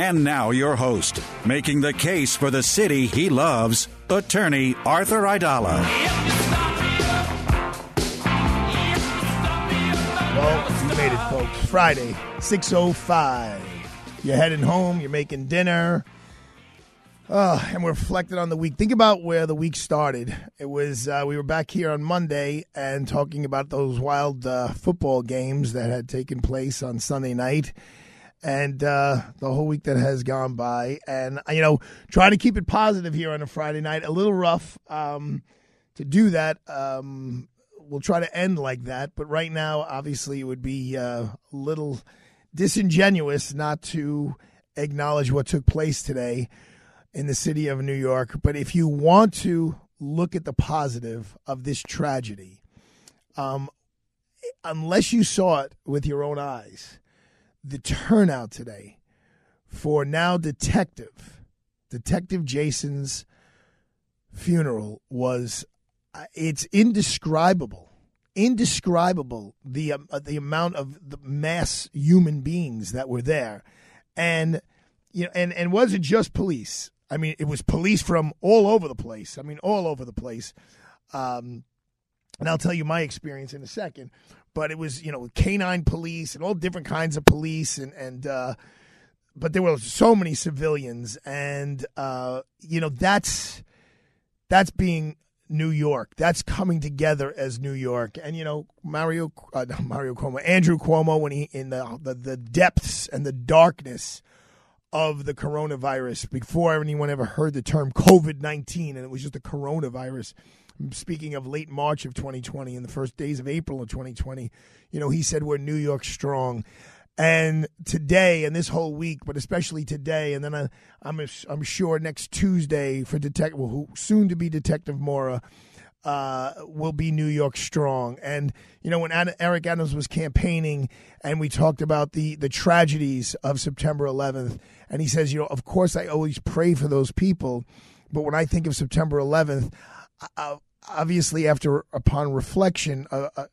And now, your host, making the case for the city he loves, attorney Arthur Aidala. Well, you made it, folks. Friday, 6.05. You're heading home, you're making dinner, uh, and we're reflecting on the week. Think about where the week started. It was, uh, we were back here on Monday and talking about those wild uh, football games that had taken place on Sunday night and uh, the whole week that has gone by. And, uh, you know, trying to keep it positive here on a Friday night. A little rough um, to do that. Um, we'll try to end like that. But right now, obviously, it would be uh, a little disingenuous not to acknowledge what took place today in the city of New York. But if you want to look at the positive of this tragedy, um, unless you saw it with your own eyes, the turnout today for now detective, Detective Jason's funeral was uh, it's indescribable indescribable the um, uh, the amount of the mass human beings that were there. And you know and and wasn't just police? I mean it was police from all over the place. I mean all over the place. Um and i'll tell you my experience in a second but it was you know canine police and all different kinds of police and and uh but there were so many civilians and uh you know that's that's being New York. That's coming together as New York. And you know, Mario uh, Mario Cuomo, Andrew Cuomo, when he in the, the the depths and the darkness of the coronavirus before anyone ever heard the term COVID nineteen, and it was just a coronavirus. Speaking of late March of 2020 and the first days of April of 2020, you know, he said we're New York strong. And today and this whole week, but especially today, and then I, am I'm, I'm sure next Tuesday for detective, well, who soon to be Detective Mora, uh, will be New York strong. And you know, when Eric Adams was campaigning, and we talked about the the tragedies of September 11th, and he says, you know, of course I always pray for those people, but when I think of September 11th, uh, obviously after upon reflection, uh, uh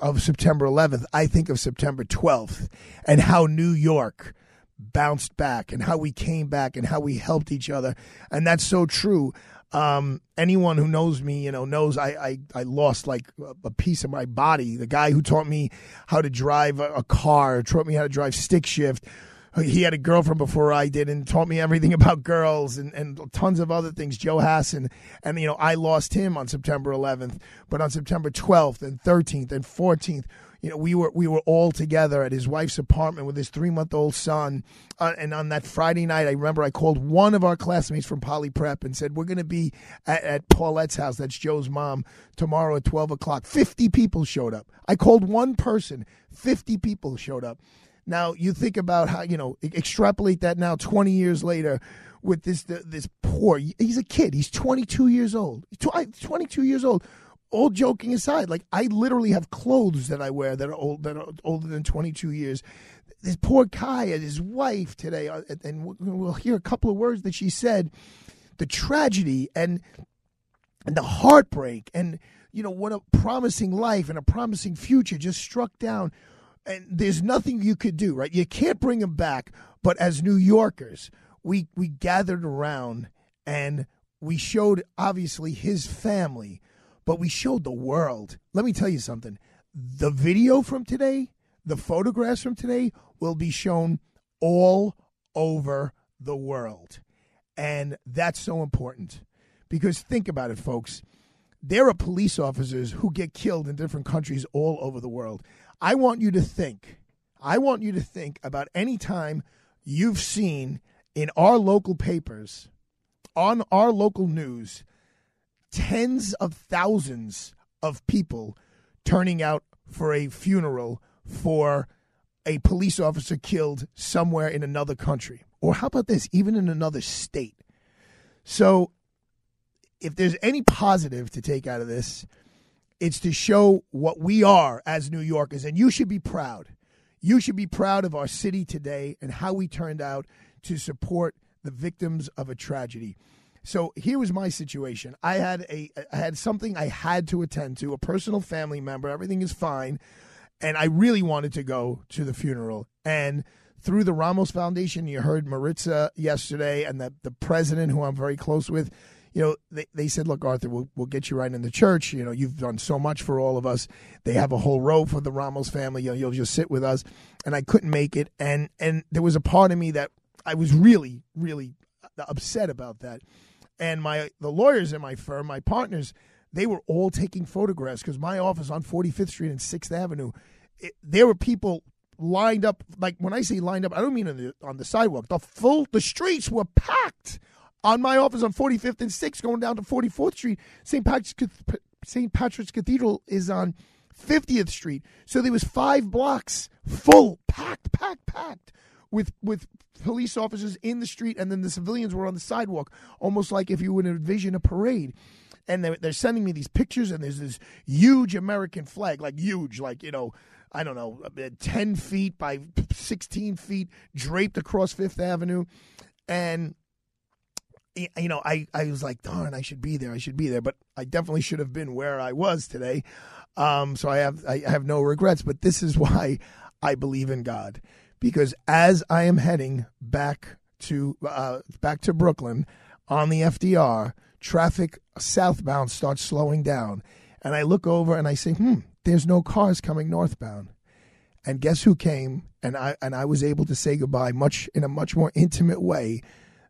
of September 11th, I think of September 12th and how New York bounced back and how we came back and how we helped each other. And that's so true. Um, anyone who knows me, you know, knows I, I, I lost like a piece of my body. The guy who taught me how to drive a, a car, taught me how to drive stick shift, he had a girlfriend before I did and taught me everything about girls and, and tons of other things. Joe Hassan. And, you know, I lost him on September 11th, but on September 12th and 13th and 14th, you know, we were we were all together at his wife's apartment with his three month old son. Uh, and on that Friday night, I remember I called one of our classmates from Poly Prep and said, "We're going to be at, at Paulette's house. That's Joe's mom tomorrow at twelve o'clock." Fifty people showed up. I called one person. Fifty people showed up. Now you think about how you know extrapolate that now twenty years later with this this poor. He's a kid. He's twenty two years old. Twenty two years old. All joking aside, like I literally have clothes that I wear that are old that are older than twenty two years. This poor Kai and his wife today, uh, and we'll hear a couple of words that she said. The tragedy and and the heartbreak and you know what a promising life and a promising future just struck down and there's nothing you could do, right? You can't bring him back. But as New Yorkers, we we gathered around and we showed obviously his family, but we showed the world. Let me tell you something. The video from today, the photographs from today will be shown all over the world. And that's so important because think about it, folks. There are police officers who get killed in different countries all over the world. I want you to think, I want you to think about any time you've seen in our local papers, on our local news, tens of thousands of people turning out for a funeral for a police officer killed somewhere in another country. Or how about this, even in another state? So, if there's any positive to take out of this, it's to show what we are as New Yorkers. And you should be proud. You should be proud of our city today and how we turned out to support the victims of a tragedy. So here was my situation. I had a I had something I had to attend to, a personal family member. Everything is fine, and I really wanted to go to the funeral. And through the Ramos Foundation, you heard Maritza yesterday, and the the president, who I'm very close with. You know, they, they said, look, Arthur, we'll, we'll get you right in the church. You know, you've done so much for all of us. They have a whole row for the Ramos family. You know, you'll just sit with us. And I couldn't make it. And, and there was a part of me that I was really, really upset about that and my the lawyers in my firm, my partners, they were all taking photographs because my office on 45th Street and 6th Avenue, it, there were people lined up. Like when I say lined up, I don't mean on the on the sidewalk. The full the streets were packed on my office on 45th and 6th, going down to 44th Street. St. Patrick's St. Patrick's Cathedral is on 50th Street, so there was five blocks full, packed, packed, packed with with police officers in the street, and then the civilians were on the sidewalk, almost like if you would envision a parade. And they're, they're sending me these pictures, and there's this huge American flag, like huge, like you know, I don't know, uh, ten feet by sixteen feet, draped across Fifth Avenue, and you know, I, I was like, darn, I should be there. I should be there. But I definitely should have been where I was today. Um, so I have I have no regrets. But this is why I believe in God because as I am heading back to uh, back to Brooklyn on the FDR, traffic southbound starts slowing down, and I look over and I say, "Hmm, there's no cars coming northbound." And guess who came? And I and I was able to say goodbye much in a much more intimate way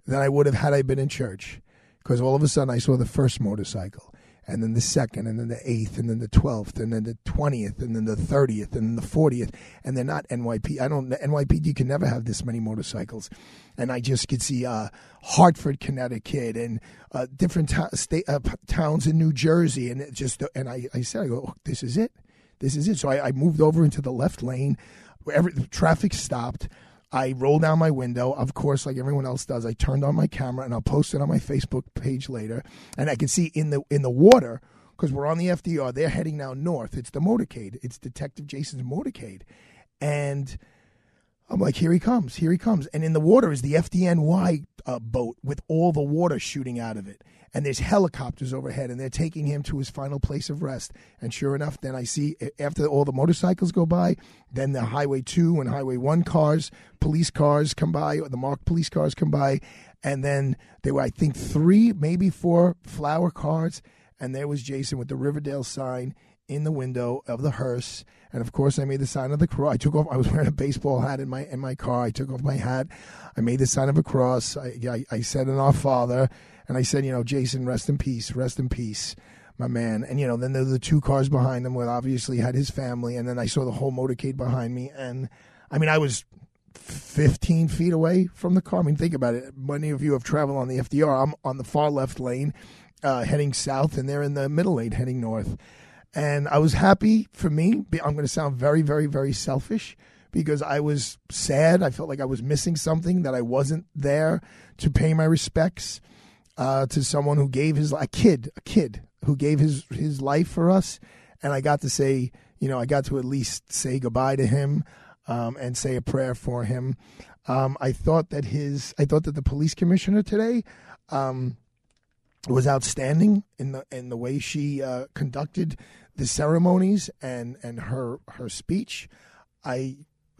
than I would have had I been in church, because all of a sudden I saw the first motorcycle and then the second, and then the eighth, and then the twelfth, and then the twentieth, and then the thirtieth, and then the fortieth, and they're not NYP. I don't NYPD can never have this many motorcycles, and I just could see uh, Hartford, Connecticut, and uh, different ta- state uh, towns in New Jersey, and it just and I, I said, I go, oh, this is it, this is it. So I, I moved over into the left lane, where every traffic stopped. I roll down my window, of course, like everyone else does. I turned on my camera, and I'll post it on my Facebook page later. And I can see in the in the water because we're on the FDR. They're heading now north. It's the motorcade. It's Detective Jason's motorcade, and I'm like, here he comes, here he comes. And in the water is the FDNY uh, boat with all the water shooting out of it and there's helicopters overhead, and they're taking him to his final place of rest. And sure enough, then I see after all the motorcycles go by, then the Highway 2 and Highway 1 cars, police cars come by, or the marked police cars come by, and then there were, I think, three, maybe four flower cars, and there was Jason with the Riverdale sign in the window of the hearse. And of course, I made the sign of the cross. I took off. I was wearing a baseball hat in my in my car. I took off my hat. I made the sign of a cross. I, I, I said, "In our Father," And I said, you know, Jason, rest in peace, rest in peace, my man. And, you know, then there were the two cars behind him where obviously had his family. And then I saw the whole motorcade behind me. And I mean, I was 15 feet away from the car. I mean, think about it. Many of you have traveled on the FDR. I'm on the far left lane uh, heading south, and they're in the middle lane heading north. And I was happy for me. I'm going to sound very, very, very selfish because I was sad. I felt like I was missing something that I wasn't there to pay my respects uh, to someone who gave his a kid, a kid who gave his his life for us, and I got to say, you know, I got to at least say goodbye to him um, and say a prayer for him. Um, I thought that his, I thought that the police commissioner today um, was outstanding in the in the way she uh, conducted the ceremonies and and her her speech. I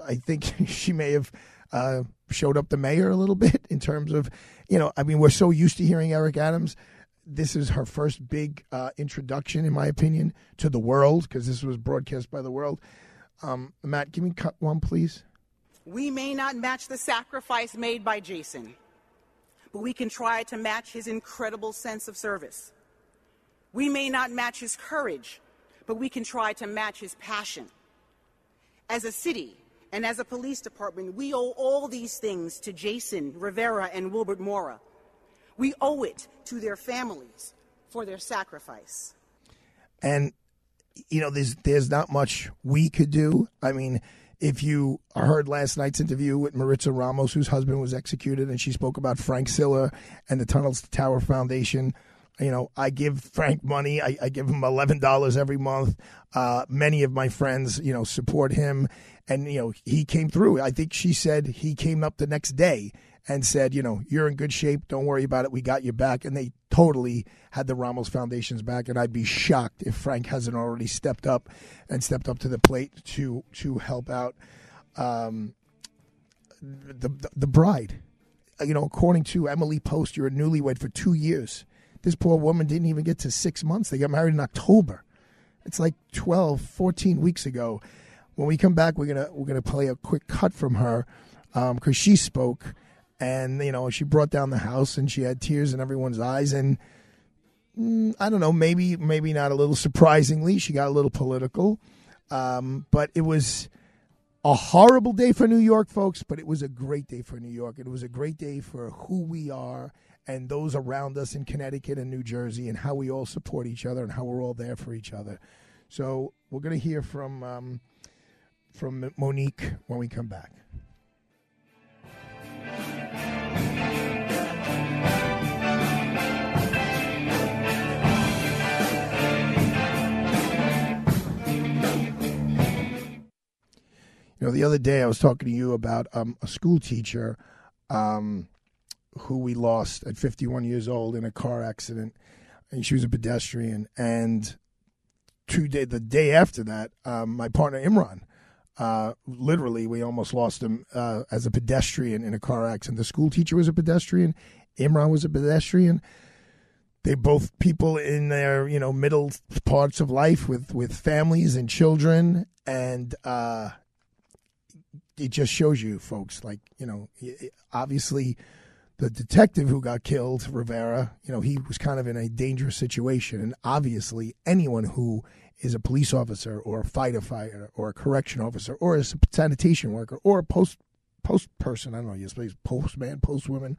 I think she may have uh, showed up the mayor a little bit in terms of, you know, I mean, we're so used to hearing Eric Adams. This is her first big uh, introduction, in my opinion, to the world because this was broadcast by the world. Um, Matt, give me cut one, please. We may not match the sacrifice made by Jason, but we can try to match his incredible sense of service. We may not match his courage, but we can try to match his passion. As a city and as a police department, we owe all these things to Jason Rivera and Wilbert Mora. We owe it to their families for their sacrifice. And you know, there's there's not much we could do. I mean, if you heard last night's interview with Maritza Ramos, whose husband was executed, and she spoke about Frank Siller and the Tunnels to Tower Foundation. You know, I give Frank money. I, I give him eleven dollars every month. Uh, many of my friends, you know, support him, and you know, he came through. I think she said he came up the next day and said, you know, you're in good shape. Don't worry about it. We got you back. And they totally had the Ramos Foundation's back. And I'd be shocked if Frank hasn't already stepped up and stepped up to the plate to to help out um, the, the the bride. You know, according to Emily Post, you're a newlywed for two years. This poor woman didn't even get to six months. They got married in October. It's like 12, 14 weeks ago. When we come back, we're gonna we're gonna play a quick cut from her because um, she spoke and you know she brought down the house and she had tears in everyone's eyes and mm, i don't know maybe maybe not a little surprisingly she got a little political um, but it was a horrible day for new york folks but it was a great day for new york it was a great day for who we are and those around us in connecticut and new jersey and how we all support each other and how we're all there for each other. So we're going to hear from um, from monique when we come back. You know, the other day I was talking to you about um, a school teacher um, who we lost at 51 years old in a car accident, and she was a pedestrian. And two day, the day after that, um, my partner Imran, uh, literally, we almost lost him uh, as a pedestrian in a car accident. The school teacher was a pedestrian. Imran was a pedestrian. They both people in their you know middle parts of life with with families and children, and uh, it just shows you, folks, like, you know, obviously the detective who got killed, Rivera, you know, he was kind of in a dangerous situation. And obviously, anyone who is a police officer or a fighter fighter or a correction officer or a sanitation worker or a post post person, I don't know, you say postman, postwoman,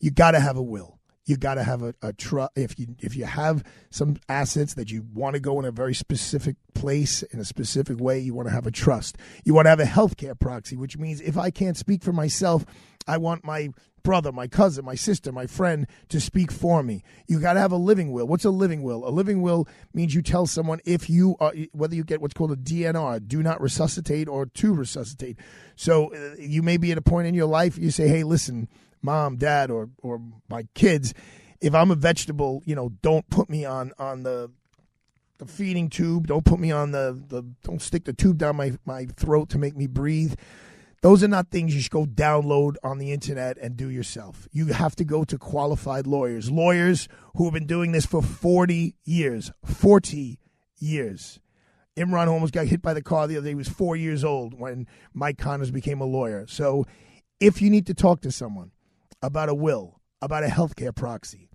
you got to have a will you got to have a, a trust. If you if you have some assets that you want to go in a very specific place in a specific way, you want to have a trust. You want to have a healthcare proxy, which means if I can't speak for myself, I want my brother, my cousin, my sister, my friend to speak for me. You got to have a living will. What's a living will? A living will means you tell someone if you are whether you get what's called a DNR, do not resuscitate or to resuscitate. So uh, you may be at a point in your life you say, "Hey, listen, mom, dad, or or my kids, if I'm a vegetable, you know, don't put me on on the the feeding tube. Don't put me on the, the don't stick the tube down my, my throat to make me breathe. Those are not things you should go download on the internet and do yourself. You have to go to qualified lawyers, lawyers who have been doing this for 40 years. 40 years. Imran almost got hit by the car the other day. He was four years old when Mike Connors became a lawyer. So if you need to talk to someone, about a will, about a healthcare proxy,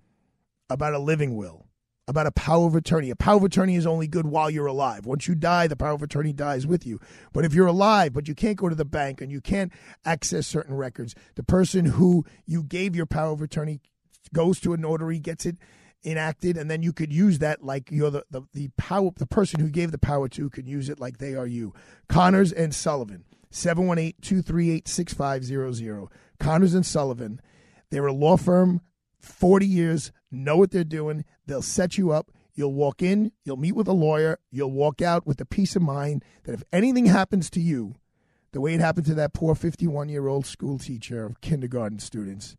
about a living will, about a power of attorney. A power of attorney is only good while you're alive. Once you die, the power of attorney dies with you. But if you're alive, but you can't go to the bank and you can't access certain records, the person who you gave your power of attorney goes to a notary, gets it enacted, and then you could use that like you're the, the, the power the person who gave the power to could use it like they are you. Connors and Sullivan, 718-238-6500. Connors and Sullivan they're a law firm, 40 years, know what they're doing. They'll set you up. You'll walk in, you'll meet with a lawyer, you'll walk out with the peace of mind that if anything happens to you, the way it happened to that poor 51 year old school teacher of kindergarten students,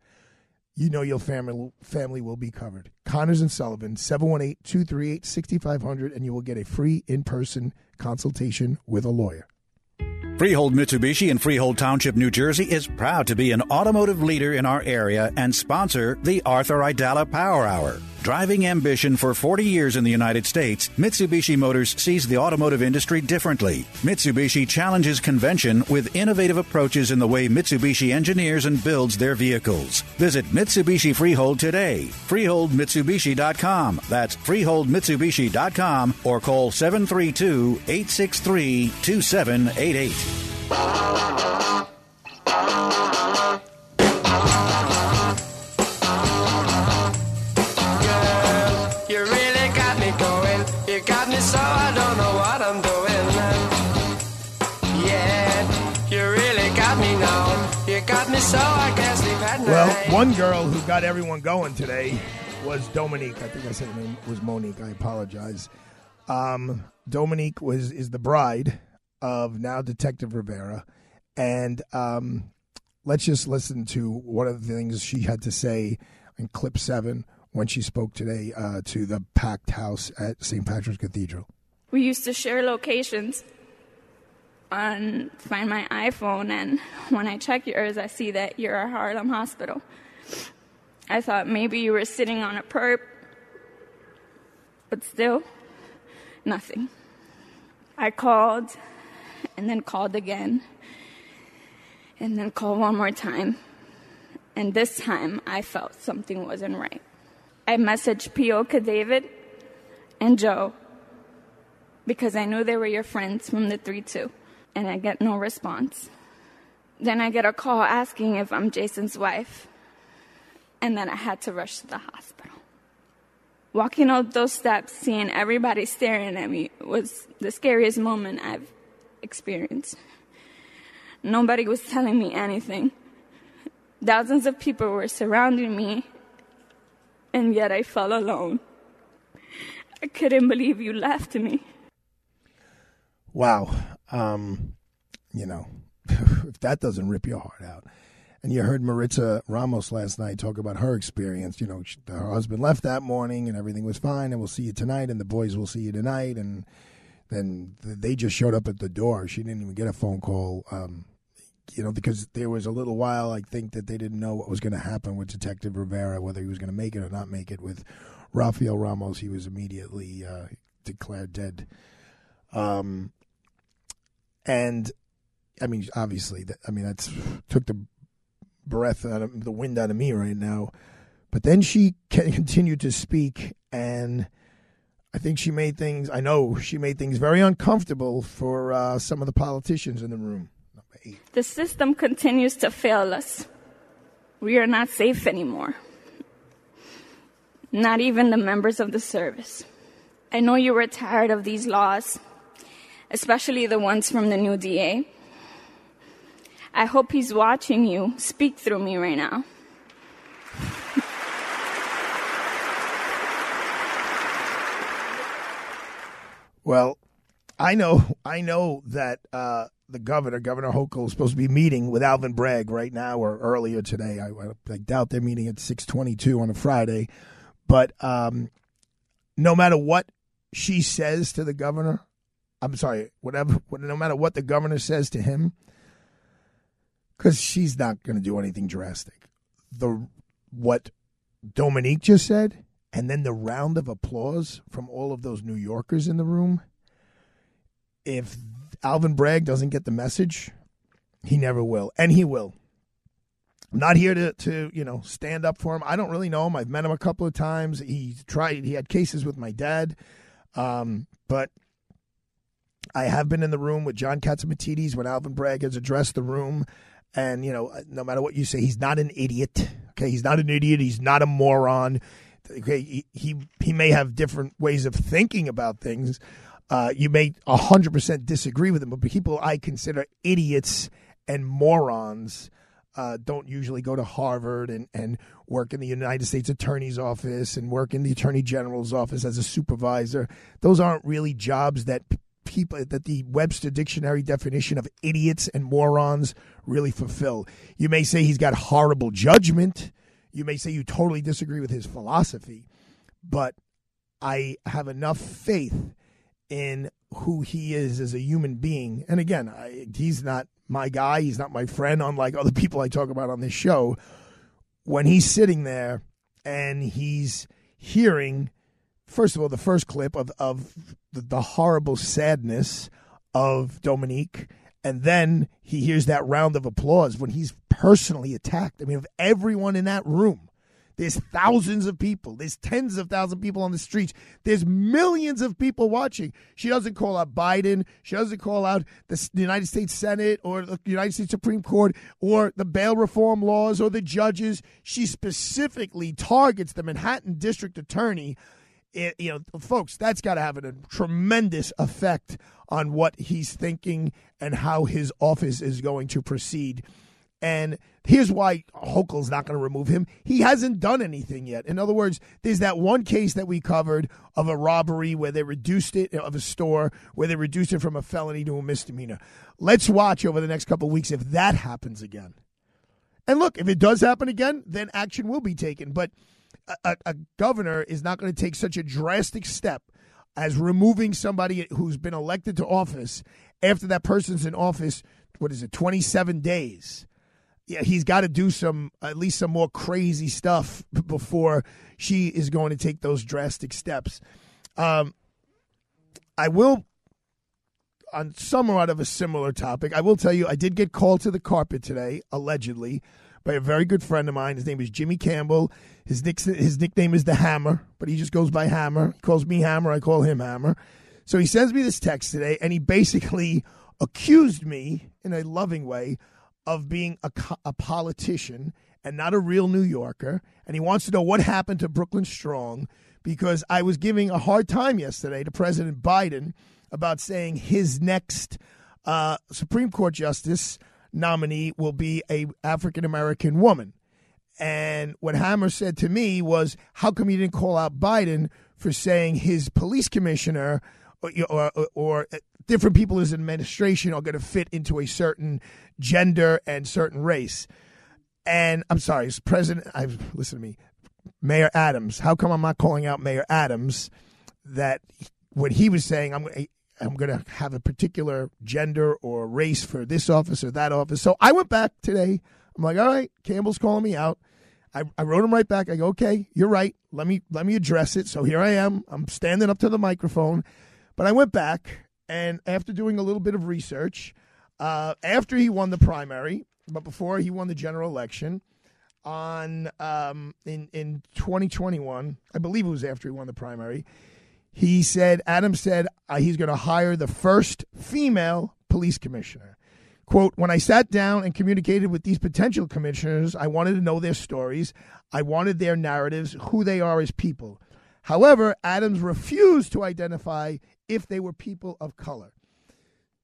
you know your family family will be covered. Connors and Sullivan, 718 238 6500, and you will get a free in person consultation with a lawyer. Freehold Mitsubishi in Freehold Township, New Jersey is proud to be an automotive leader in our area and sponsor the Arthur Aidala Power Hour. Driving ambition for 40 years in the United States, Mitsubishi Motors sees the automotive industry differently. Mitsubishi challenges convention with innovative approaches in the way Mitsubishi engineers and builds their vehicles. Visit Mitsubishi Freehold today. FreeholdMitsubishi.com. That's FreeholdMitsubishi.com or call 732 863 2788. At one girl who got everyone going today was Dominique. I think I said her name was Monique. I apologize. Um, Dominique was is the bride of now Detective Rivera, and um, let's just listen to one of the things she had to say in clip seven when she spoke today uh, to the packed house at St. Patrick's Cathedral. We used to share locations on Find My iPhone, and when I check yours, I see that you're at Harlem Hospital. I thought maybe you were sitting on a perp, but still, nothing. I called, and then called again, and then called one more time. And this time, I felt something wasn't right. I messaged Pioka David and Joe because I knew they were your friends from the 3 2, and I get no response. Then I get a call asking if I'm Jason's wife, and then I had to rush to the hospital. Walking up those steps, seeing everybody staring at me was the scariest moment I've experienced. Nobody was telling me anything. Thousands of people were surrounding me and yet I felt alone. I couldn't believe you left me. Wow. Um, you know, if that doesn't rip your heart out. And you heard Maritza Ramos last night talk about her experience. You know, she, her husband left that morning and everything was fine, and we'll see you tonight, and the boys will see you tonight. And then they just showed up at the door. She didn't even get a phone call. Um, you know, because there was a little while, I think, that they didn't know what was going to happen with Detective Rivera, whether he was going to make it or not make it. With Rafael Ramos, he was immediately uh, declared dead. Um, and I mean, obviously, that, I mean, that's took the breath out of the wind out of me right now. But then she continued to speak, and I think she made things. I know she made things very uncomfortable for uh, some of the politicians in the room. The system continues to fail us. We are not safe anymore. Not even the members of the service. I know you were tired of these laws, especially the ones from the new DA. I hope he's watching you speak through me right now. Well, I know, I know that uh, the governor, Governor Hochul, is supposed to be meeting with Alvin Bragg right now or earlier today. I, I doubt they're meeting at six twenty-two on a Friday, but um, no matter what she says to the governor, I'm sorry, whatever, no matter what the governor says to him, because she's not going to do anything drastic. The what Dominique just said, and then the round of applause from all of those New Yorkers in the room. If Alvin Bragg doesn't get the message, he never will, and he will. I'm not here to, to you know stand up for him. I don't really know him. I've met him a couple of times. He tried. He had cases with my dad, um, but I have been in the room with John Catsimatidis when Alvin Bragg has addressed the room, and you know, no matter what you say, he's not an idiot. Okay, he's not an idiot. He's not a moron. Okay, he he, he may have different ways of thinking about things, uh, you may 100% disagree with him, but people I consider idiots and morons uh, don't usually go to Harvard and, and work in the United States Attorney's Office and work in the Attorney General's office as a supervisor. Those aren't really jobs that people that the Webster Dictionary definition of idiots and morons really fulfill. You may say he's got horrible judgment. You may say you totally disagree with his philosophy, but I have enough faith in who he is as a human being. And again, I, he's not my guy. He's not my friend, unlike other people I talk about on this show. When he's sitting there and he's hearing, first of all, the first clip of, of the, the horrible sadness of Dominique. And then he hears that round of applause when he's personally attacked. I mean, of everyone in that room, there's thousands of people. There's tens of thousands of people on the streets. There's millions of people watching. She doesn't call out Biden. She doesn't call out the United States Senate or the United States Supreme Court or the bail reform laws or the judges. She specifically targets the Manhattan District Attorney. It, you know, folks, that's got to have a tremendous effect on what he's thinking and how his office is going to proceed. And here's why Hochul's not going to remove him. He hasn't done anything yet. In other words, there's that one case that we covered of a robbery where they reduced it of a store where they reduced it from a felony to a misdemeanor. Let's watch over the next couple weeks if that happens again. And look, if it does happen again, then action will be taken. But a, a governor is not going to take such a drastic step as removing somebody who's been elected to office after that person's in office. What is it? Twenty seven days yeah, he's got to do some at least some more crazy stuff before she is going to take those drastic steps. Um, I will on somewhat of a similar topic. I will tell you, I did get called to the carpet today, allegedly, by a very good friend of mine. His name is Jimmy Campbell. His nick, his nickname is the Hammer, but he just goes by Hammer. He calls me Hammer. I call him Hammer. So he sends me this text today, and he basically accused me in a loving way of being a, a politician and not a real New Yorker. And he wants to know what happened to Brooklyn Strong because I was giving a hard time yesterday to President Biden about saying his next uh, Supreme Court justice nominee will be a African American woman. And what Hammer said to me was, "How come you didn't call out Biden for saying his police commissioner or, or, or uh, different people in his administration are going to fit into a certain gender and certain race. And I'm sorry, President, I listen to me, Mayor Adams. How come I'm not calling out Mayor Adams? That what he was saying, I'm I'm going to have a particular gender or race for this office or that office. So I went back today. I'm like, all right, Campbell's calling me out. I, I wrote him right back. I go, okay, you're right. Let me let me address it. So here I am. I'm standing up to the microphone. But I went back and after doing a little bit of research, uh, after he won the primary, but before he won the general election, on um, in in 2021, I believe it was after he won the primary. He said, Adam said uh, he's going to hire the first female police commissioner. Quote, when I sat down and communicated with these potential commissioners, I wanted to know their stories. I wanted their narratives, who they are as people. However, Adams refused to identify if they were people of color.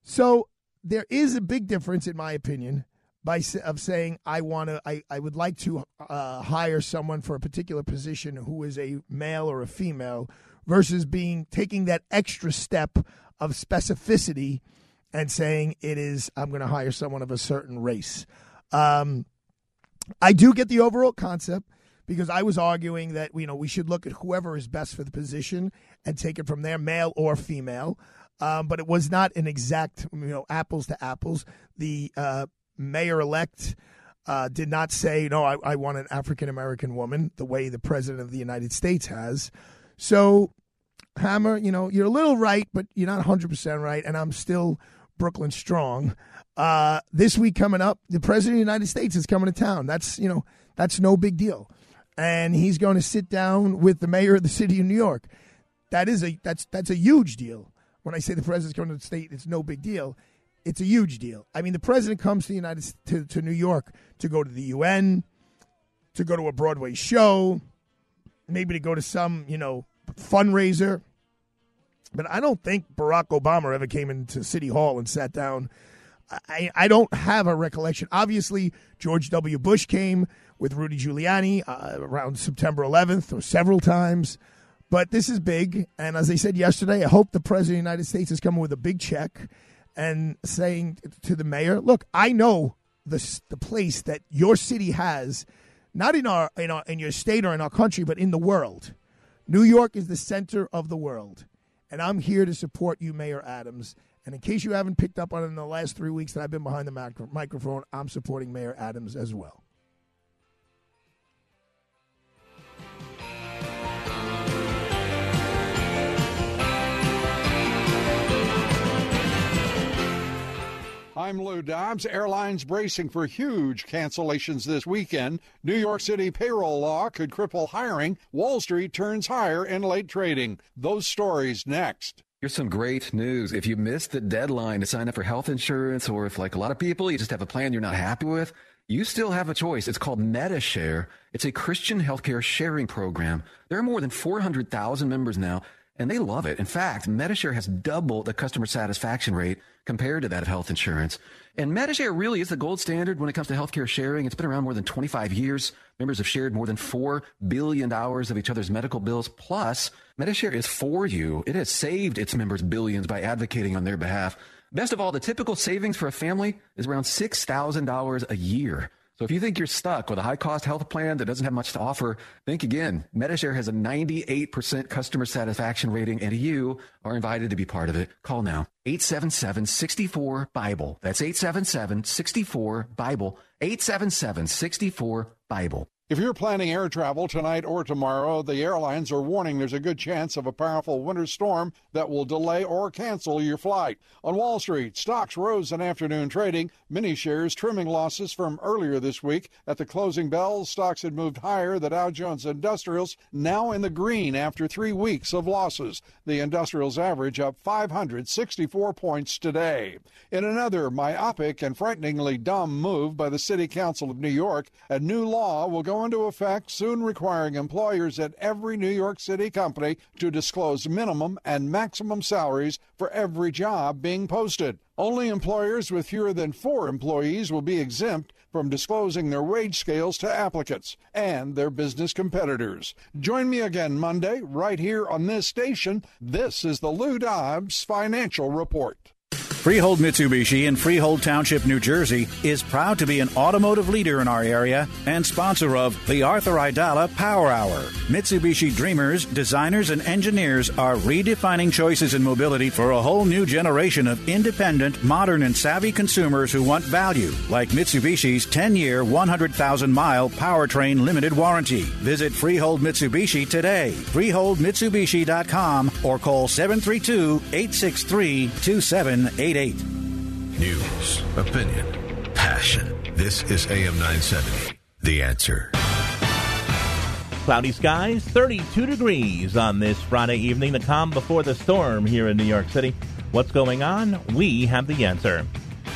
So there is a big difference, in my opinion, by of saying I want to, I, I would like to uh, hire someone for a particular position who is a male or a female, versus being taking that extra step of specificity and saying it is I'm going to hire someone of a certain race. Um, I do get the overall concept because I was arguing that you know we should look at whoever is best for the position and take it from there, male or female. Um, but it was not an exact, you know, apples to apples. The uh, mayor elect uh, did not say, no, I, I want an African American woman the way the president of the United States has. So, Hammer, you know, you're a little right, but you're not 100% right. And I'm still Brooklyn strong. Uh, this week coming up, the president of the United States is coming to town. That's, you know, that's no big deal. And he's going to sit down with the mayor of the city of New York. That is a that's that's a huge deal. When I say the president's coming to the state, it's no big deal. It's a huge deal. I mean, the president comes to the United to, to New York to go to the UN, to go to a Broadway show, maybe to go to some you know fundraiser. But I don't think Barack Obama ever came into City Hall and sat down. I, I don't have a recollection. Obviously, George W. Bush came with Rudy Giuliani uh, around September 11th or several times. But this is big. And as I said yesterday, I hope the President of the United States is coming with a big check and saying to the mayor, look, I know the, the place that your city has, not in our, in our in your state or in our country, but in the world. New York is the center of the world. And I'm here to support you, Mayor Adams. And in case you haven't picked up on it in the last three weeks that I've been behind the microphone, I'm supporting Mayor Adams as well. I'm Lou Dobbs. Airlines bracing for huge cancellations this weekend. New York City payroll law could cripple hiring. Wall Street turns higher in late trading. Those stories next. Here's some great news. If you missed the deadline to sign up for health insurance, or if, like a lot of people, you just have a plan you're not happy with, you still have a choice. It's called Medi-Share. It's a Christian healthcare sharing program. There are more than 400,000 members now and they love it. In fact, Medi-Share has doubled the customer satisfaction rate compared to that of health insurance. And Medi-Share really is the gold standard when it comes to healthcare sharing. It's been around more than 25 years. Members have shared more than $4 billion of each other's medical bills. Plus, Medi-Share is for you. It has saved its members billions by advocating on their behalf. Best of all, the typical savings for a family is around $6,000 a year. So if you think you're stuck with a high cost health plan that doesn't have much to offer, think again. Medi-Share has a 98% customer satisfaction rating and you are invited to be part of it. Call now. 877-64-BIBLE. That's 877-64-BIBLE. 877-64-BIBLE. If you're planning air travel tonight or tomorrow, the airlines are warning there's a good chance of a powerful winter storm that will delay or cancel your flight. On Wall Street, stocks rose in afternoon trading, many shares trimming losses from earlier this week. At the closing bell, stocks had moved higher. The Dow Jones Industrials now in the green after three weeks of losses. The Industrials average up 564 points today. In another myopic and frighteningly dumb move by the City Council of New York, a new law will go into effect soon requiring employers at every New York City company to disclose minimum and maximum salaries for every job being posted. Only employers with fewer than four employees will be exempt from disclosing their wage scales to applicants and their business competitors. Join me again Monday, right here on this station. This is the Lou Dobbs Financial Report. Freehold Mitsubishi in Freehold Township, New Jersey is proud to be an automotive leader in our area and sponsor of the Arthur Aidala Power Hour. Mitsubishi dreamers, designers, and engineers are redefining choices in mobility for a whole new generation of independent, modern, and savvy consumers who want value, like Mitsubishi's 10 year, 100,000 mile powertrain limited warranty. Visit Freehold Mitsubishi today, freeholdmitsubishi.com, or call 732 863 2788. News, opinion, passion. This is AM 970. The answer. Cloudy skies, 32 degrees on this Friday evening, the calm before the storm here in New York City. What's going on? We have the answer.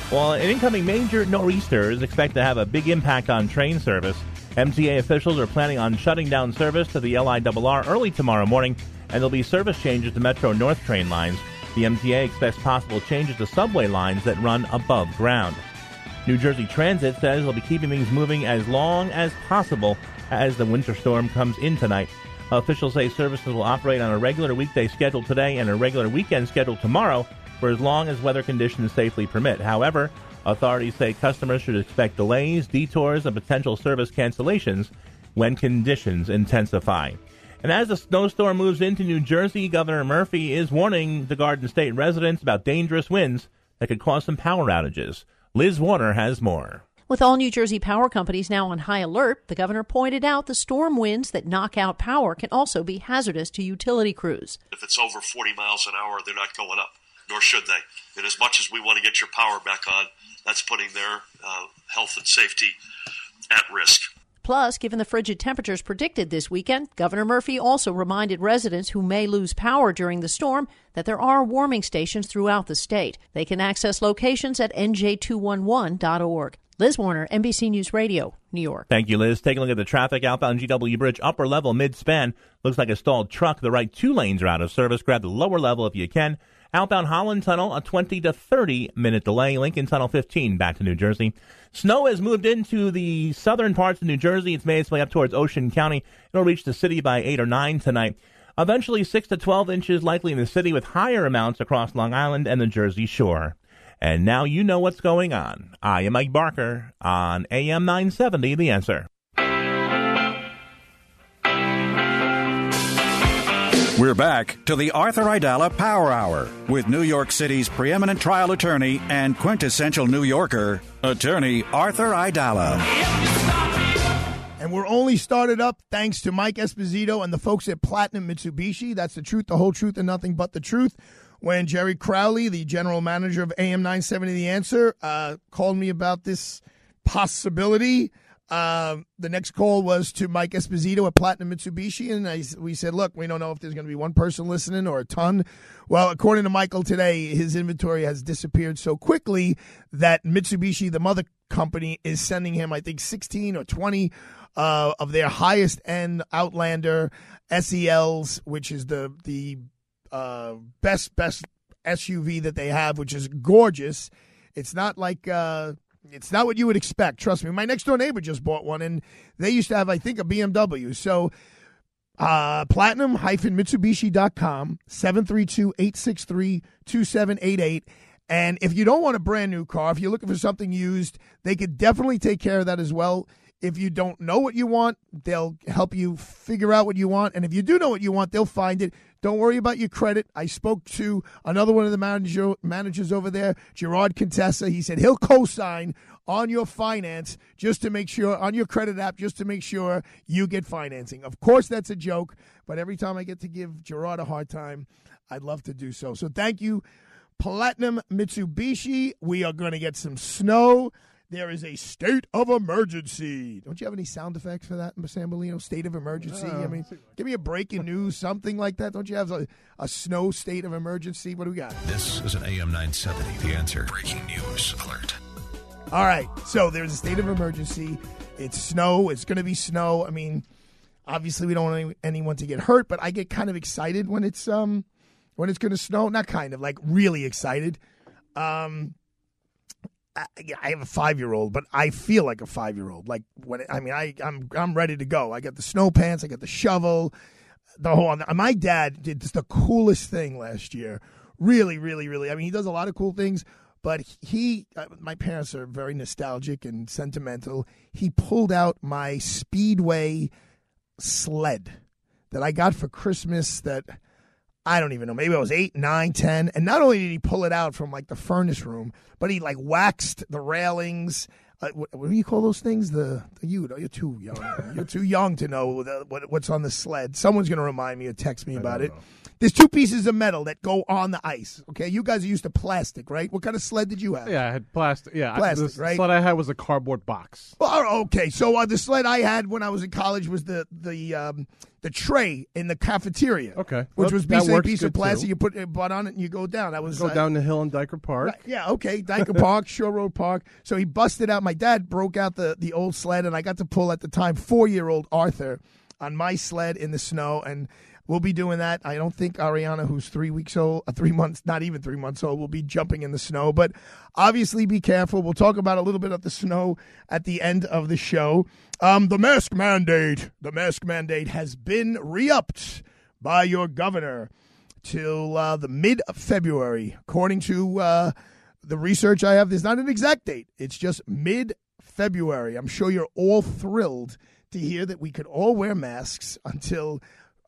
While an incoming major nor'easter is expected to have a big impact on train service, MTA officials are planning on shutting down service to the LIRR early tomorrow morning, and there'll be service changes to Metro North train lines. The MTA expects possible changes to subway lines that run above ground. New Jersey Transit says they'll be keeping things moving as long as possible as the winter storm comes in tonight. Officials say services will operate on a regular weekday schedule today and a regular weekend schedule tomorrow for as long as weather conditions safely permit. However, authorities say customers should expect delays, detours, and potential service cancellations when conditions intensify. And as the snowstorm moves into New Jersey, Governor Murphy is warning the Garden State residents about dangerous winds that could cause some power outages. Liz Warner has more. With all New Jersey power companies now on high alert, the governor pointed out the storm winds that knock out power can also be hazardous to utility crews. If it's over 40 miles an hour, they're not going up, nor should they. And as much as we want to get your power back on, that's putting their uh, health and safety at risk. Plus, given the frigid temperatures predicted this weekend, Governor Murphy also reminded residents who may lose power during the storm that there are warming stations throughout the state. They can access locations at nj211.org. Liz Warner, NBC News Radio, New York. Thank you, Liz. Taking a look at the traffic outbound GW Bridge, upper level mid span. Looks like a stalled truck. The right two lanes are out of service. Grab the lower level if you can. Outbound Holland Tunnel, a 20 to 30 minute delay. Lincoln Tunnel 15 back to New Jersey. Snow has moved into the southern parts of New Jersey. It's made its way up towards Ocean County. It'll reach the city by 8 or 9 tonight. Eventually, 6 to 12 inches likely in the city with higher amounts across Long Island and the Jersey Shore. And now you know what's going on. I am Mike Barker on AM 970, The Answer. We're back to the Arthur Aidala Power Hour with New York City's preeminent trial attorney and quintessential New Yorker, attorney Arthur Aidala. And we're only started up thanks to Mike Esposito and the folks at Platinum Mitsubishi. That's the truth, the whole truth, and nothing but the truth. when Jerry Crowley, the general manager of AM 970 The Answer, uh, called me about this possibility. Uh, the next call was to Mike Esposito at Platinum Mitsubishi, and I, we said, "Look, we don't know if there's going to be one person listening or a ton." Well, according to Michael today, his inventory has disappeared so quickly that Mitsubishi, the mother company, is sending him, I think, 16 or 20 uh, of their highest end Outlander SELs, which is the the uh, best best SUV that they have, which is gorgeous. It's not like uh, it's not what you would expect. Trust me. My next door neighbor just bought one, and they used to have, I think, a BMW. So, uh, platinum-mitsubishi.com, 732-863-2788. And if you don't want a brand new car, if you're looking for something used, they could definitely take care of that as well. If you don't know what you want, they'll help you figure out what you want. And if you do know what you want, they'll find it. Don't worry about your credit. I spoke to another one of the manager, managers over there, Gerard Contessa. He said he'll co sign on your finance just to make sure, on your credit app, just to make sure you get financing. Of course, that's a joke, but every time I get to give Gerard a hard time, I'd love to do so. So thank you, Platinum Mitsubishi. We are going to get some snow. There is a state of emergency. Don't you have any sound effects for that, San Bellino? State of emergency. I mean, give me a breaking news, something like that. Don't you have a, a snow state of emergency? What do we got? This is an AM 970. The answer. Breaking news alert. All right. So there's a state of emergency. It's snow. It's going to be snow. I mean, obviously we don't want any, anyone to get hurt, but I get kind of excited when it's um when it's going to snow. Not kind of like really excited. Um, I, have a five year old, but I feel like a five year old. Like when I mean, I I'm I'm ready to go. I got the snow pants. I got the shovel. The whole. My dad did just the coolest thing last year. Really, really, really. I mean, he does a lot of cool things, but he. Uh, my parents are very nostalgic and sentimental. He pulled out my Speedway sled that I got for Christmas. That I don't even know. Maybe I was eight, nine, ten. And not only did he pull it out from like the furnace room, but he like waxed the railings. Uh, what, what, do you call those things? The, the you know, you're too young. you're too young to know the, what, what's on the sled. Someone's gonna remind me or text me about it. Know. There's two pieces of metal that go on the ice. Okay, you guys are used to plastic, right? What kind of sled did you have? Yeah, I had plastic. Yeah, plastic. I, right. sled I had was a cardboard box. Well, okay. So uh, the sled I had when I was in college was the the um, the tray in the cafeteria. Okay, which well, was basically a piece of plastic. Too. You put a butt on it and you go down. That was go uh, down the hill in Dyker Park. Right, yeah, okay, Dyker Park, Shore Road Park. So he busted out. My dad broke out the the old sled, and I got to pull at the time four year old Arthur on my sled in the snow and We'll be doing that. I don't think Ariana, who's three weeks old, uh, three months, not even three months old, will be jumping in the snow. But obviously, be careful. We'll talk about a little bit of the snow at the end of the show. Um, the mask mandate. The mask mandate has been re upped by your governor till uh, the mid of February. According to uh, the research I have, there's not an exact date, it's just mid February. I'm sure you're all thrilled to hear that we could all wear masks until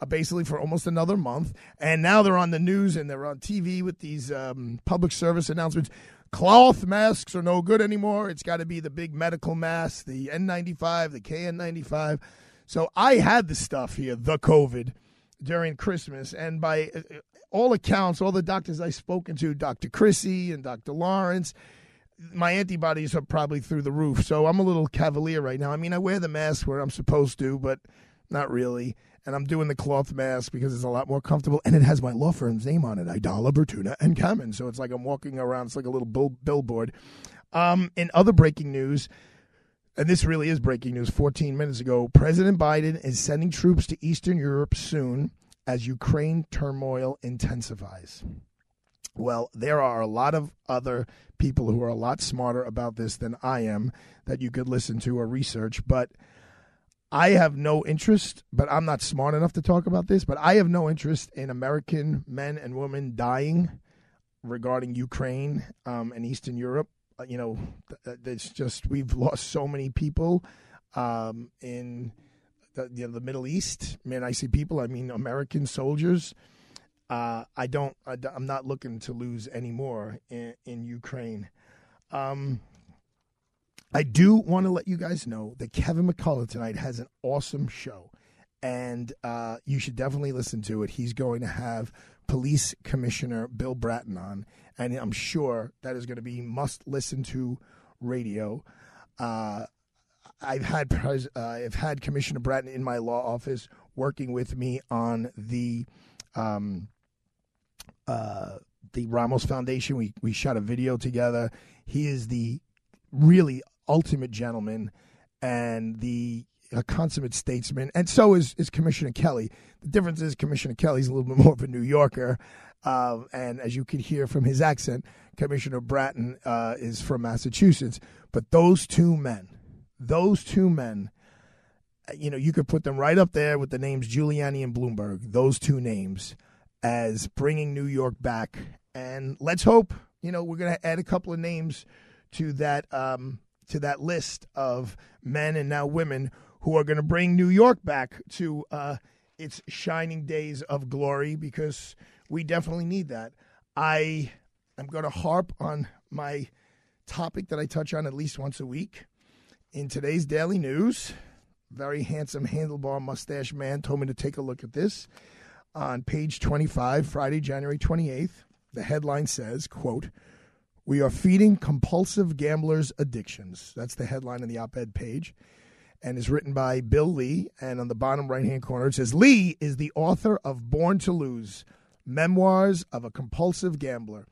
basically for almost another month. And now they're on the news and they're on TV with these um, public service announcements. Cloth masks are no good anymore. It's got to be the big medical mask, the N95, the KN95. So I had the stuff here, the COVID, during Christmas. And by uh, all accounts, all the doctors I've spoken to, Dr. Chrissy and Dr. Lawrence, my antibodies are probably through the roof. So I'm a little cavalier right now. I mean, I wear the mask where I'm supposed to, but not really and I'm doing the cloth mask because it's a lot more comfortable, and it has my law firm's name on it, Aidala, Bertuna, and Kamen. So it's like I'm walking around. It's like a little bill- billboard. Um, in other breaking news, and this really is breaking news 14 minutes ago, President Biden is sending troops to Eastern Europe soon as Ukraine turmoil intensifies. Well, there are a lot of other people who are a lot smarter about this than I am that you could listen to or research, but – I have no interest, but I'm not smart enough to talk about this, but I have no interest in American men and women dying regarding Ukraine um, and Eastern Europe. Uh, you know, it's just we've lost so many people um, in the, you know, the Middle East. Man, I see people. I mean, American soldiers. Uh, I don't. I, am not looking to lose any more in, in Ukraine. Um, I do want to let you guys know that Kevin McCullough tonight has an awesome show, and uh, you should definitely listen to it. He's going to have Police Commissioner Bill Bratton on, and I'm sure that is going to be must listen to radio. Uh, I've had uh, I've had Commissioner Bratton in my law office working with me on the um, uh, the Ramos Foundation. We we shot a video together. He is the really ultimate gentleman and the a consummate statesman, and so is is Commissioner Kelly. The difference is Commissioner Kelly's a little bit more of a New Yorker, um, and as you can hear from his accent, Commissioner Bratton uh, is from Massachusetts. But those two men, those two men, uh, you know, you could put them right up there with the names Giuliani and Bloomberg. Those two names as bringing New York back, and let's hope you know we're going to add a couple of names to that um, to that list of men and now women who are going to bring New York back to uh, its shining days of glory because we definitely need that. I am going to harp on my topic that I touch on at least once a week in today's daily news. Very handsome handlebar mustache man told me to take a look at this on page 25, Friday, January 28th. The headline says, quote, we are feeding compulsive gamblers addictions. That's the headline on the op ed page and is written by Bill Lee. And on the bottom right hand corner, it says Lee is the author of Born to Lose Memoirs of a Compulsive Gambler.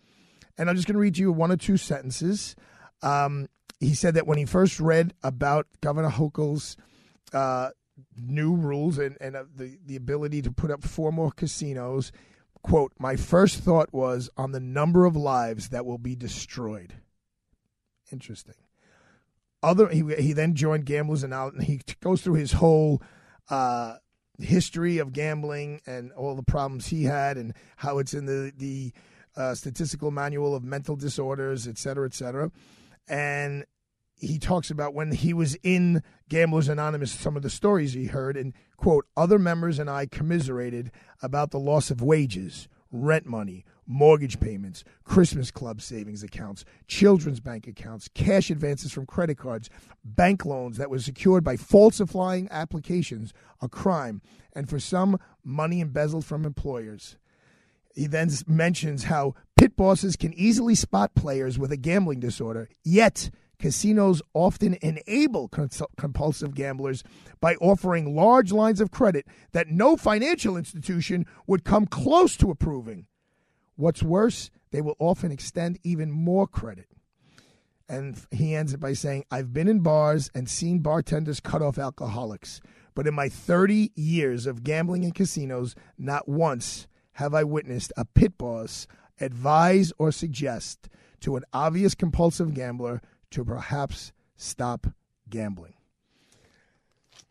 And I'm just going to read you one or two sentences. Um, he said that when he first read about Governor Hochul's uh, new rules and, and uh, the, the ability to put up four more casinos, quote, my first thought was on the number of lives that will be destroyed. Interesting other he he then joined Gamblers Anonymous and he goes through his whole uh, history of gambling and all the problems he had and how it's in the the uh, statistical manual of mental disorders, et cetera, et cetera. And he talks about when he was in Gamblers Anonymous, some of the stories he heard, and quote, other members and I commiserated about the loss of wages, rent money, mortgage payments, Christmas club savings accounts, children's bank accounts, cash advances from credit cards, bank loans that were secured by falsifying applications, a crime, and for some, money embezzled from employers. He then mentions how pit bosses can easily spot players with a gambling disorder, yet casinos often enable compulsive gamblers by offering large lines of credit that no financial institution would come close to approving. What's worse, they will often extend even more credit. And he ends it by saying, I've been in bars and seen bartenders cut off alcoholics, but in my 30 years of gambling in casinos, not once have I witnessed a pit boss advise or suggest to an obvious compulsive gambler to perhaps stop gambling.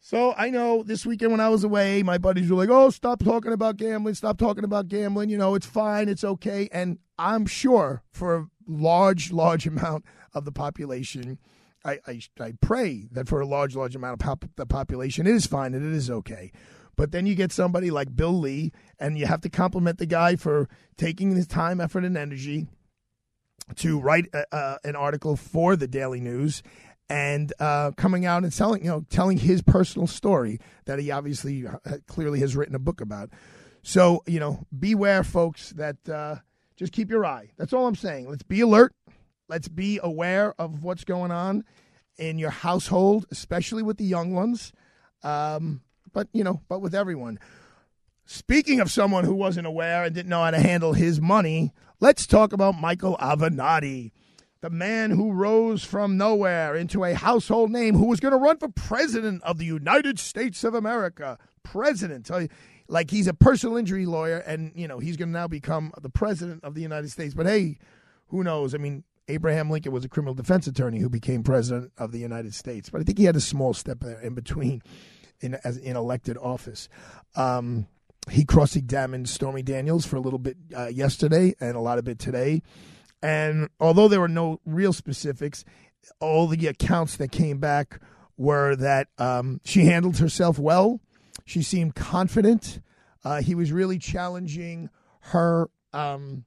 So I know this weekend when I was away, my buddies were like, "Oh, stop talking about gambling. Stop talking about gambling. You know, it's fine. It's okay." And I'm sure for a large, large amount of the population, I, I, I pray that for a large, large amount of pop, the population, it is fine and it is okay. But then you get somebody like Bill Lee, and you have to compliment the guy for taking his time, effort, and energy to write a, uh, an article for the Daily News and uh, coming out and telling you know telling his personal story that he obviously uh, clearly has written a book about. So you know, beware, folks. That uh, just keep your eye. That's all I'm saying. Let's be alert. Let's be aware of what's going on in your household, especially with the young ones. Um, but you know, but with everyone. Speaking of someone who wasn't aware and didn't know how to handle his money, let's talk about Michael Avenatti the man who rose from nowhere into a household name who was going to run for president of the United States of America. President. Like he's a personal injury lawyer, and, you know, he's going to now become the president of the United States. But hey, who knows? I mean, Abraham Lincoln was a criminal defense attorney who became president of the United States. But I think he had a small step there in between in, as, in elected office. Um, he cross examined Stormy Daniels for a little bit uh, yesterday and a lot of it today. And although there were no real specifics, all the accounts that came back were that um, she handled herself well. She seemed confident. Uh, he was really challenging her. Um,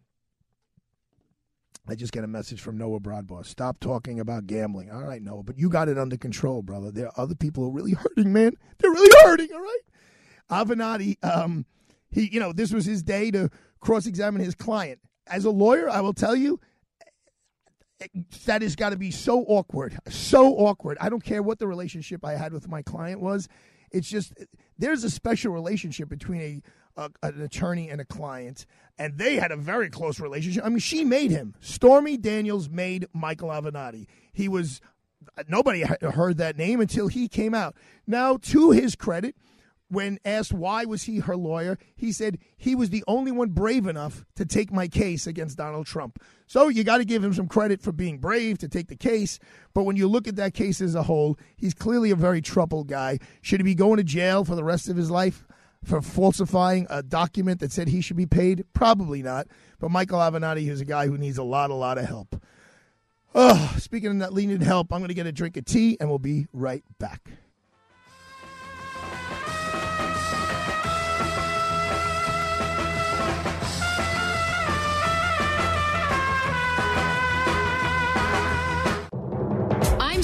I just get a message from Noah Broadboss. Stop talking about gambling. All right, Noah, but you got it under control, brother. There are other people who are really hurting, man. They're really hurting. All right. Avenatti, um, he, you know, this was his day to cross examine his client. As a lawyer, I will tell you that has got to be so awkward, so awkward. I don't care what the relationship I had with my client was. It's just there's a special relationship between a, a an attorney and a client, and they had a very close relationship. I mean, she made him. Stormy Daniels made Michael Avenatti. He was nobody heard that name until he came out. Now, to his credit, when asked why was he her lawyer, he said he was the only one brave enough to take my case against Donald Trump. So you got to give him some credit for being brave to take the case. But when you look at that case as a whole, he's clearly a very troubled guy. Should he be going to jail for the rest of his life for falsifying a document that said he should be paid? Probably not. But Michael Avenatti is a guy who needs a lot, a lot of help. Oh, speaking of not needing help, I'm going to get a drink of tea and we'll be right back.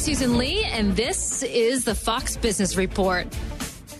Susan Lee, and this is the Fox Business Report.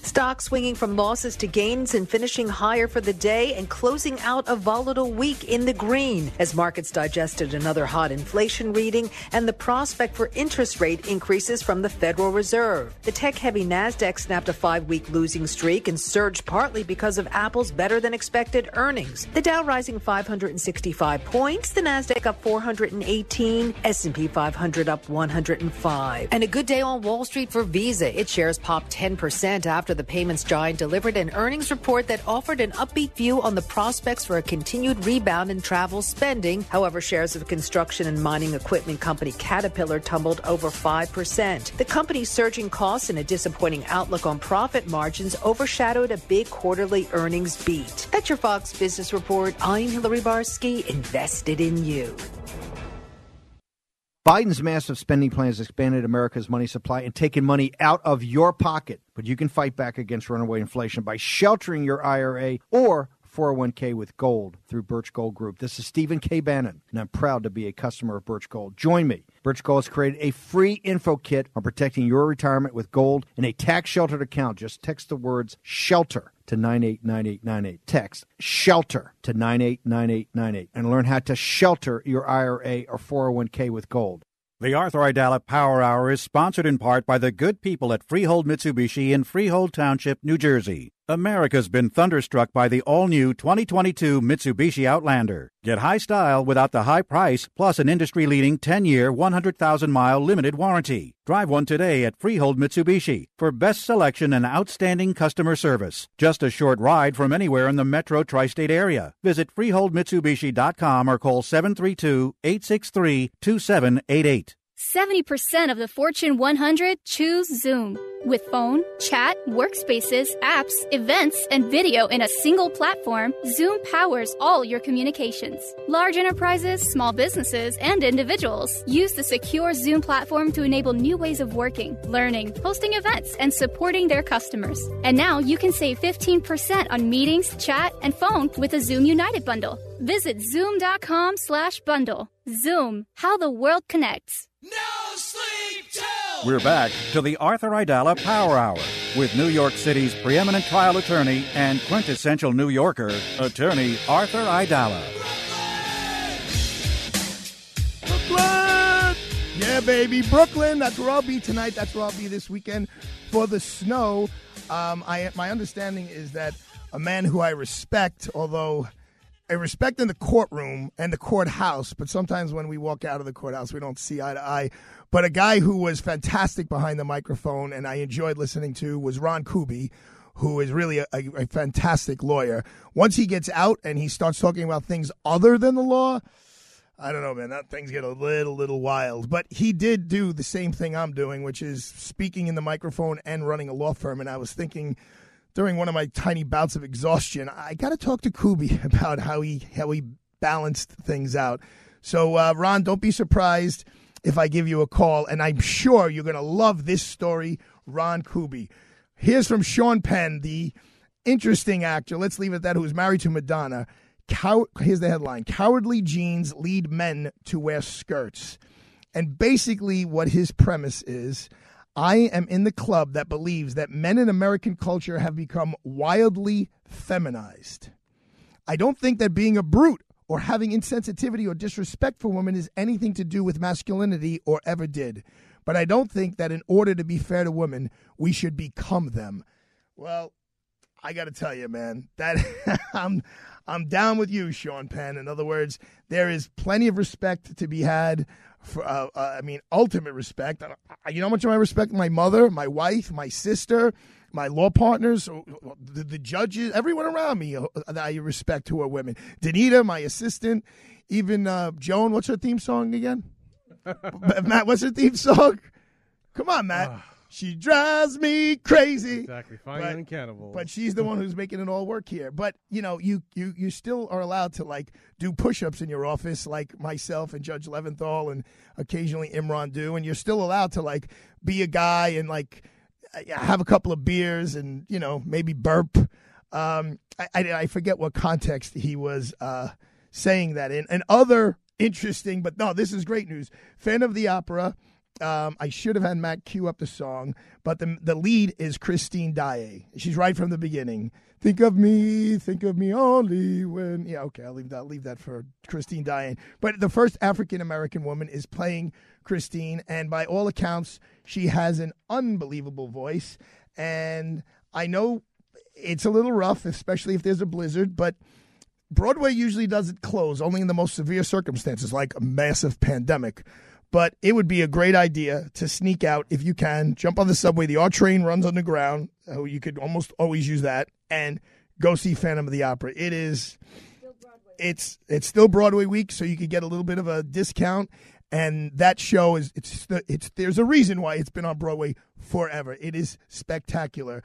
Stocks swinging from losses to gains and finishing higher for the day and closing out a volatile week in the green as markets digested another hot inflation reading and the prospect for interest rate increases from the Federal Reserve. The tech heavy NASDAQ snapped a five week losing streak and surged partly because of Apple's better than expected earnings. The Dow rising 565 points, the NASDAQ up 418, S&P 500 up 105. And a good day on Wall Street for Visa. Its shares popped 10% after the payments giant delivered an earnings report that offered an upbeat view on the prospects for a continued rebound in travel spending. However, shares of construction and mining equipment company Caterpillar tumbled over 5%. The company's surging costs and a disappointing outlook on profit margins overshadowed a big quarterly earnings beat. That's your Fox Business Report. I'm Hillary Barsky, invested in you. Biden's massive spending plan has expanded America's money supply and taken money out of your pocket. But you can fight back against runaway inflation by sheltering your IRA or 401k with gold through Birch Gold Group. This is Stephen K. Bannon, and I'm proud to be a customer of Birch Gold. Join me. Birch Gold has created a free info kit on protecting your retirement with gold in a tax sheltered account. Just text the words shelter to 989898. Text shelter to 989898 and learn how to shelter your IRA or 401k with gold. The Arthur Aidala Power Hour is sponsored in part by the good people at Freehold Mitsubishi in Freehold Township, New Jersey. America's been thunderstruck by the all new 2022 Mitsubishi Outlander. Get high style without the high price, plus an industry leading 10 year, 100,000 mile limited warranty. Drive one today at Freehold Mitsubishi for best selection and outstanding customer service. Just a short ride from anywhere in the metro tri state area. Visit FreeholdMitsubishi.com or call 732 863 2788. 70% of the Fortune 100 choose Zoom. With phone, chat, workspaces, apps, events, and video in a single platform, Zoom powers all your communications. Large enterprises, small businesses, and individuals use the secure Zoom platform to enable new ways of working, learning, hosting events, and supporting their customers. And now you can save 15% on meetings, chat, and phone with a Zoom United bundle. Visit zoom.com slash bundle. Zoom, how the world connects. We're back to the Arthur Aidala Power Hour with New York City's preeminent trial attorney and quintessential New Yorker, attorney Arthur Aidala. Brooklyn! Yeah, baby, Brooklyn. That's where I'll be tonight. That's where I'll be this weekend for the snow. Um, I my understanding is that a man who I respect, although I respect in the courtroom and the courthouse, but sometimes when we walk out of the courthouse, we don't see eye to eye. But a guy who was fantastic behind the microphone and I enjoyed listening to was Ron Kuby, who is really a, a, a fantastic lawyer. Once he gets out and he starts talking about things other than the law, I don't know, man. That things get a little, little wild. But he did do the same thing I'm doing, which is speaking in the microphone and running a law firm. And I was thinking during one of my tiny bouts of exhaustion, I got to talk to Kuby about how he how he balanced things out. So, uh, Ron, don't be surprised if I give you a call, and I'm sure you're going to love this story, Ron Kuby. Here's from Sean Penn, the interesting actor. Let's leave it at that. Who's married to Madonna. Cow- here's the headline: Cowardly genes lead men to wear skirts. And basically, what his premise is. I am in the club that believes that men in American culture have become wildly feminized. I don't think that being a brute or having insensitivity or disrespect for women is anything to do with masculinity or ever did. But I don't think that in order to be fair to women, we should become them. Well, I got to tell you, man, that I'm I'm down with you, Sean Penn. In other words, there is plenty of respect to be had. For uh, uh, I mean, ultimate respect. Uh, You know how much I respect my mother, my wife, my sister, my law partners, uh, the, the judges, everyone around me uh, I respect who are women. Danita, my assistant, even uh, Joan. What's her theme song again? Matt, what's her theme song? Come on, Matt. She drives me crazy. Exactly. Fine But- and cannibal. But she's the one who's making it all work here. But you know, you you you still are allowed to like do push-ups in your office, like myself and Judge Leventhal, and occasionally Imran do, and you're still allowed to like be a guy and like uh, have a couple of beers and you know maybe burp. Um, I, I I forget what context he was uh, saying that in, and other interesting. But no, this is great news. Fan of the opera. Um, I should have had Matt cue up the song, but the the lead is Christine Daae. She's right from the beginning. Think of me, think of me only when. Yeah, okay, I'll leave that. Leave that for Christine Daae. But the first African American woman is playing Christine, and by all accounts, she has an unbelievable voice. And I know it's a little rough, especially if there's a blizzard, but Broadway usually doesn't close only in the most severe circumstances, like a massive pandemic. But it would be a great idea to sneak out if you can. Jump on the subway. The R train runs underground. Oh, you could almost always use that and go see Phantom of the Opera. It is. It's it's still Broadway week, so you could get a little bit of a discount. And that show is it's it's there's a reason why it's been on Broadway forever. It is spectacular.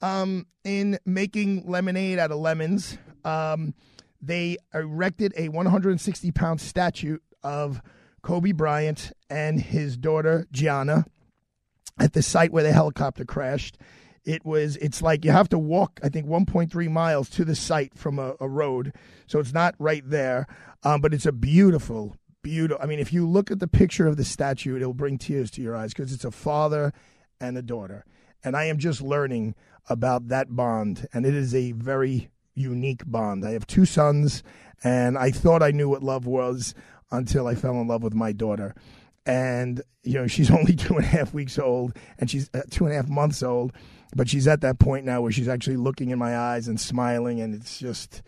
Um, in making lemonade out of lemons, um, they erected a 160 pound statue of Kobe Bryant and his daughter Gianna at the site where the helicopter crashed. It was it's like you have to walk I think 1.3 miles to the site from a, a road, so it's not right there. Um, but it's a beautiful, beautiful. I mean, if you look at the picture of the statue, it'll bring tears to your eyes because it's a father and a daughter, and I am just learning about that bond, and it is a very unique bond. I have two sons, and I thought I knew what love was until I fell in love with my daughter. And, you know, she's only two and a half weeks old, and she's uh, two and a half months old, but she's at that point now where she's actually looking in my eyes and smiling, and it's just,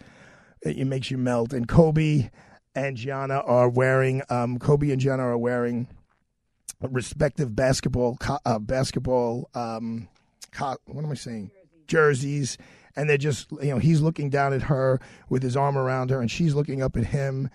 it, makes you melt. And Kobe and Gianna are wearing, um, Kobe and Gianna are wearing respective basketball, uh, basketball, um, what am I saying? Jerseys. And they're just, you know, he's looking down at her with his arm around her, and she's looking up at him.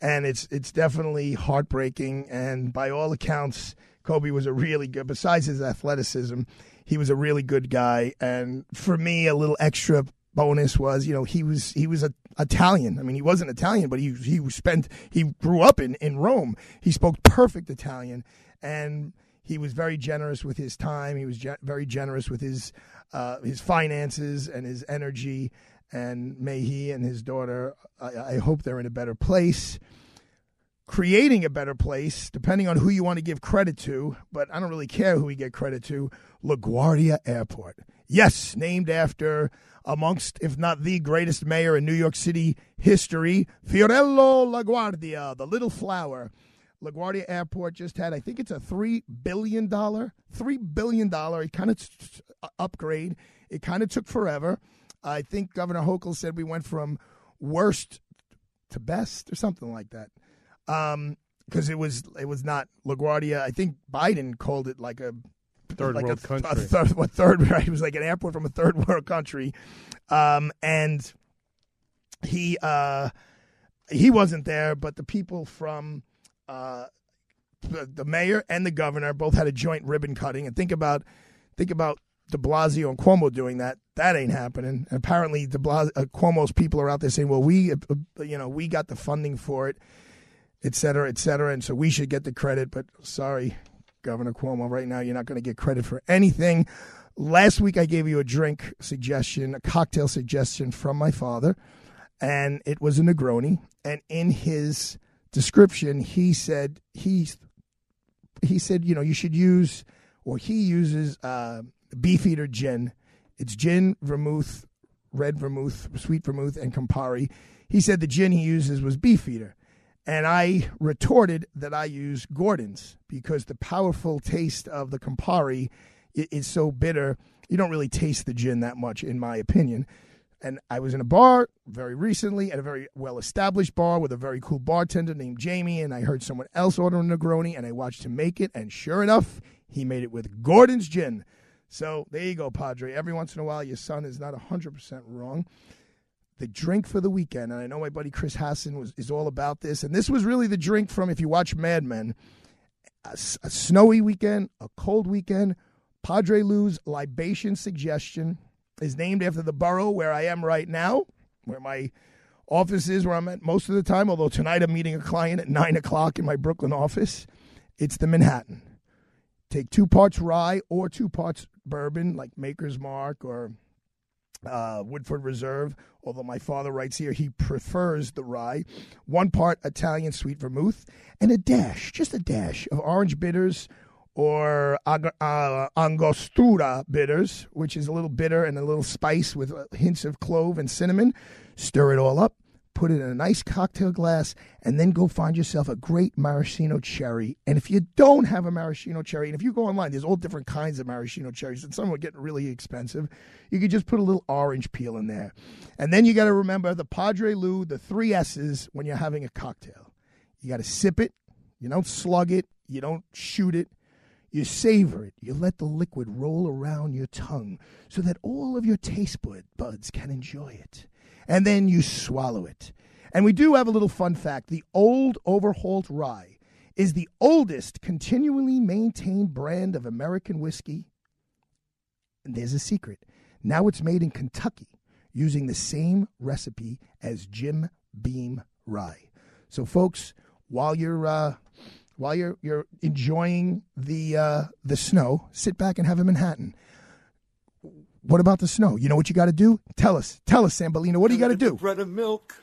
And it's it's definitely heartbreaking. And by all accounts, Kobe was a really good. Besides his athleticism, he was a really good guy. And for me, a little extra bonus was, you know, he was he was a, Italian. I mean, he wasn't Italian, but he he spent he grew up in in Rome. He spoke perfect Italian, and he was very generous with his time. He was ge- very generous with his uh, his finances and his energy. And may he and his daughter, I, I hope they're in a better place creating a better place, depending on who you want to give credit to, but I don't really care who we get credit to, LaGuardia Airport. Yes, named after, amongst, if not the greatest mayor in New York City history, Fiorello LaGuardia, the little flower. LaGuardia Airport just had, I think it's a $3 billion, $3 billion it kind of upgrade. It kind of took forever. I think Governor Hochul said we went from worst to best or something like that um because it was it was not LaGuardia. I think Biden called it like a Third like world a, country. A third, what third? Right, it was like an airport from a third world country, um, and he uh, he wasn't there, but the people from uh, the, the mayor and the governor both had a joint ribbon cutting. And think about think about De Blasio and Cuomo doing that. That ain't happening. And apparently, De Blasio, uh, Cuomo's people are out there saying, "Well, we, uh, you know, we got the funding for it." et cetera, et cetera. And so we should get the credit. But sorry, Governor Cuomo, right now you're not going to get credit for anything. Last week I gave you a drink suggestion, a cocktail suggestion from my father, and it was a Negroni. And in his description, he said he he said you know you should use or he uses uh, Beefeater gin. It's gin, vermouth, red vermouth, sweet vermouth, and Campari. He said the gin he uses was Beefeater. And I retorted that I use Gordon's because the powerful taste of the Campari is so bitter, you don't really taste the gin that much, in my opinion. And I was in a bar very recently at a very well established bar with a very cool bartender named Jamie. And I heard someone else order a Negroni and I watched him make it. And sure enough, he made it with Gordon's gin. So there you go, Padre. Every once in a while, your son is not 100% wrong. The drink for the weekend, and I know my buddy Chris Hassan was, is all about this. And this was really the drink from, if you watch Mad Men, a, a snowy weekend, a cold weekend. Padre Lou's libation suggestion is named after the borough where I am right now, where my office is, where I'm at most of the time. Although tonight I'm meeting a client at 9 o'clock in my Brooklyn office. It's the Manhattan. Take two parts rye or two parts bourbon, like Maker's Mark or uh, Woodford Reserve. Although my father writes here he prefers the rye. One part Italian sweet vermouth and a dash, just a dash of orange bitters or ag- uh, angostura bitters, which is a little bitter and a little spice with uh, hints of clove and cinnamon. Stir it all up, put it in a nice cocktail glass, and then go find yourself a great maraschino cherry. And if you don't have a maraschino cherry, and if you go online, there's all different kinds of maraschino cherries, and some are getting really expensive. You could just put a little orange peel in there. And then you got to remember the Padre Lou, the three S's when you're having a cocktail. You got to sip it, you don't slug it, you don't shoot it. You savor it. You let the liquid roll around your tongue so that all of your taste bud- buds can enjoy it. And then you swallow it. And we do have a little fun fact. The old Overholt Rye is the oldest continually maintained brand of American whiskey. And there's a secret. Now it's made in Kentucky using the same recipe as Jim Beam Rye. So, folks, while you're uh, while you're you're enjoying the uh, the snow, sit back and have a Manhattan. What about the snow? You know what you got to do? Tell us, tell us, Sambolino. What do you got to do? Bread and milk.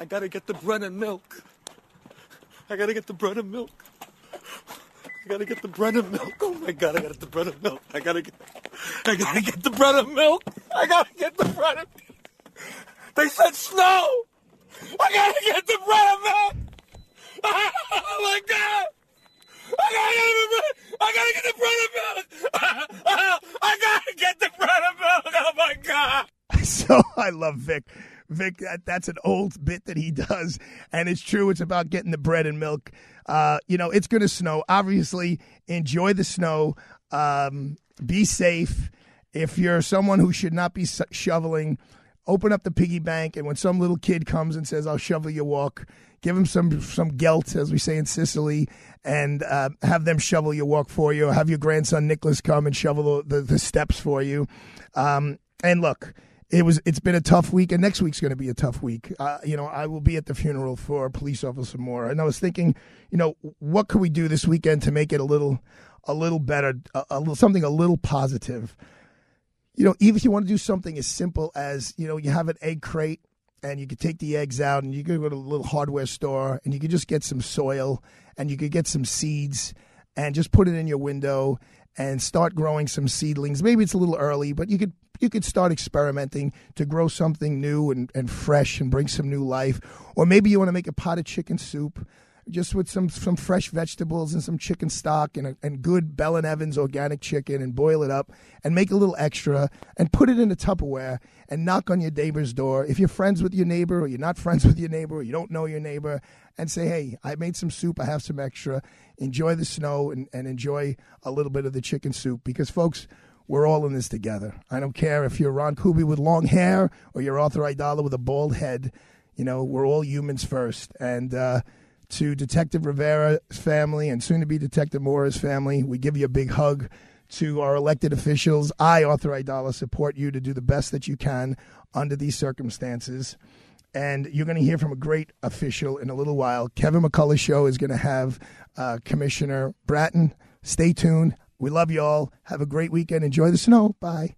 I gotta get the bread and milk. I gotta get the bread and milk. I gotta get the bread and milk. Oh my god, I gotta get the bread and milk. I gotta get I gotta get the bread and milk. I gotta get the bread and milk. They said snow! I gotta get the bread and milk! Oh my god! I gotta get the bread! I gotta get the bread and milk! I gotta get the bread and milk! Oh my god! so I love Vic. Vic, that, that's an old bit that he does, and it's true. It's about getting the bread and milk. Uh, you know, it's going to snow. Obviously, enjoy the snow. Um, be safe. If you're someone who should not be shoveling, open up the piggy bank, and when some little kid comes and says, "I'll shovel your walk," give them some some gelt, as we say in Sicily, and uh, have them shovel your walk for you. Have your grandson Nicholas come and shovel the, the, the steps for you. Um, and look, it was it's been a tough week, and next week's going to be a tough week. Uh, you know, I will be at the funeral for police officer Moore, and I was thinking, you know, what could we do this weekend to make it a little a little better, a, a little something a little positive you know, even if you want to do something as simple as, you know, you have an egg crate and you could take the eggs out and you could go to a little hardware store and you could just get some soil and you could get some seeds and just put it in your window and start growing some seedlings. Maybe it's a little early, but you could you could start experimenting to grow something new and, and fresh and bring some new life. Or maybe you want to make a pot of chicken soup just with some some fresh vegetables and some chicken stock and a, and good Bell and Evans organic chicken and boil it up and make a little extra and put it in a Tupperware and knock on your neighbor's door. If you're friends with your neighbor or you're not friends with your neighbor or you don't know your neighbor and say, "Hey, I made some soup. I have some extra. Enjoy the snow and, and enjoy a little bit of the chicken soup because folks, we're all in this together. I don't care if you're Ron Kuby with long hair or you're Arthur Aidala with a bald head. You know, we're all humans first. And uh, to Detective Rivera's family and soon to be Detective Moore's family, we give you a big hug. To our elected officials, I, Arthur Aidala, support you to do the best that you can under these circumstances. And you're going to hear from a great official in a little while. Kevin McCullough's show is going to have uh, Commissioner Bratton. Stay tuned. We love you all. Have a great weekend. Enjoy the snow. Bye.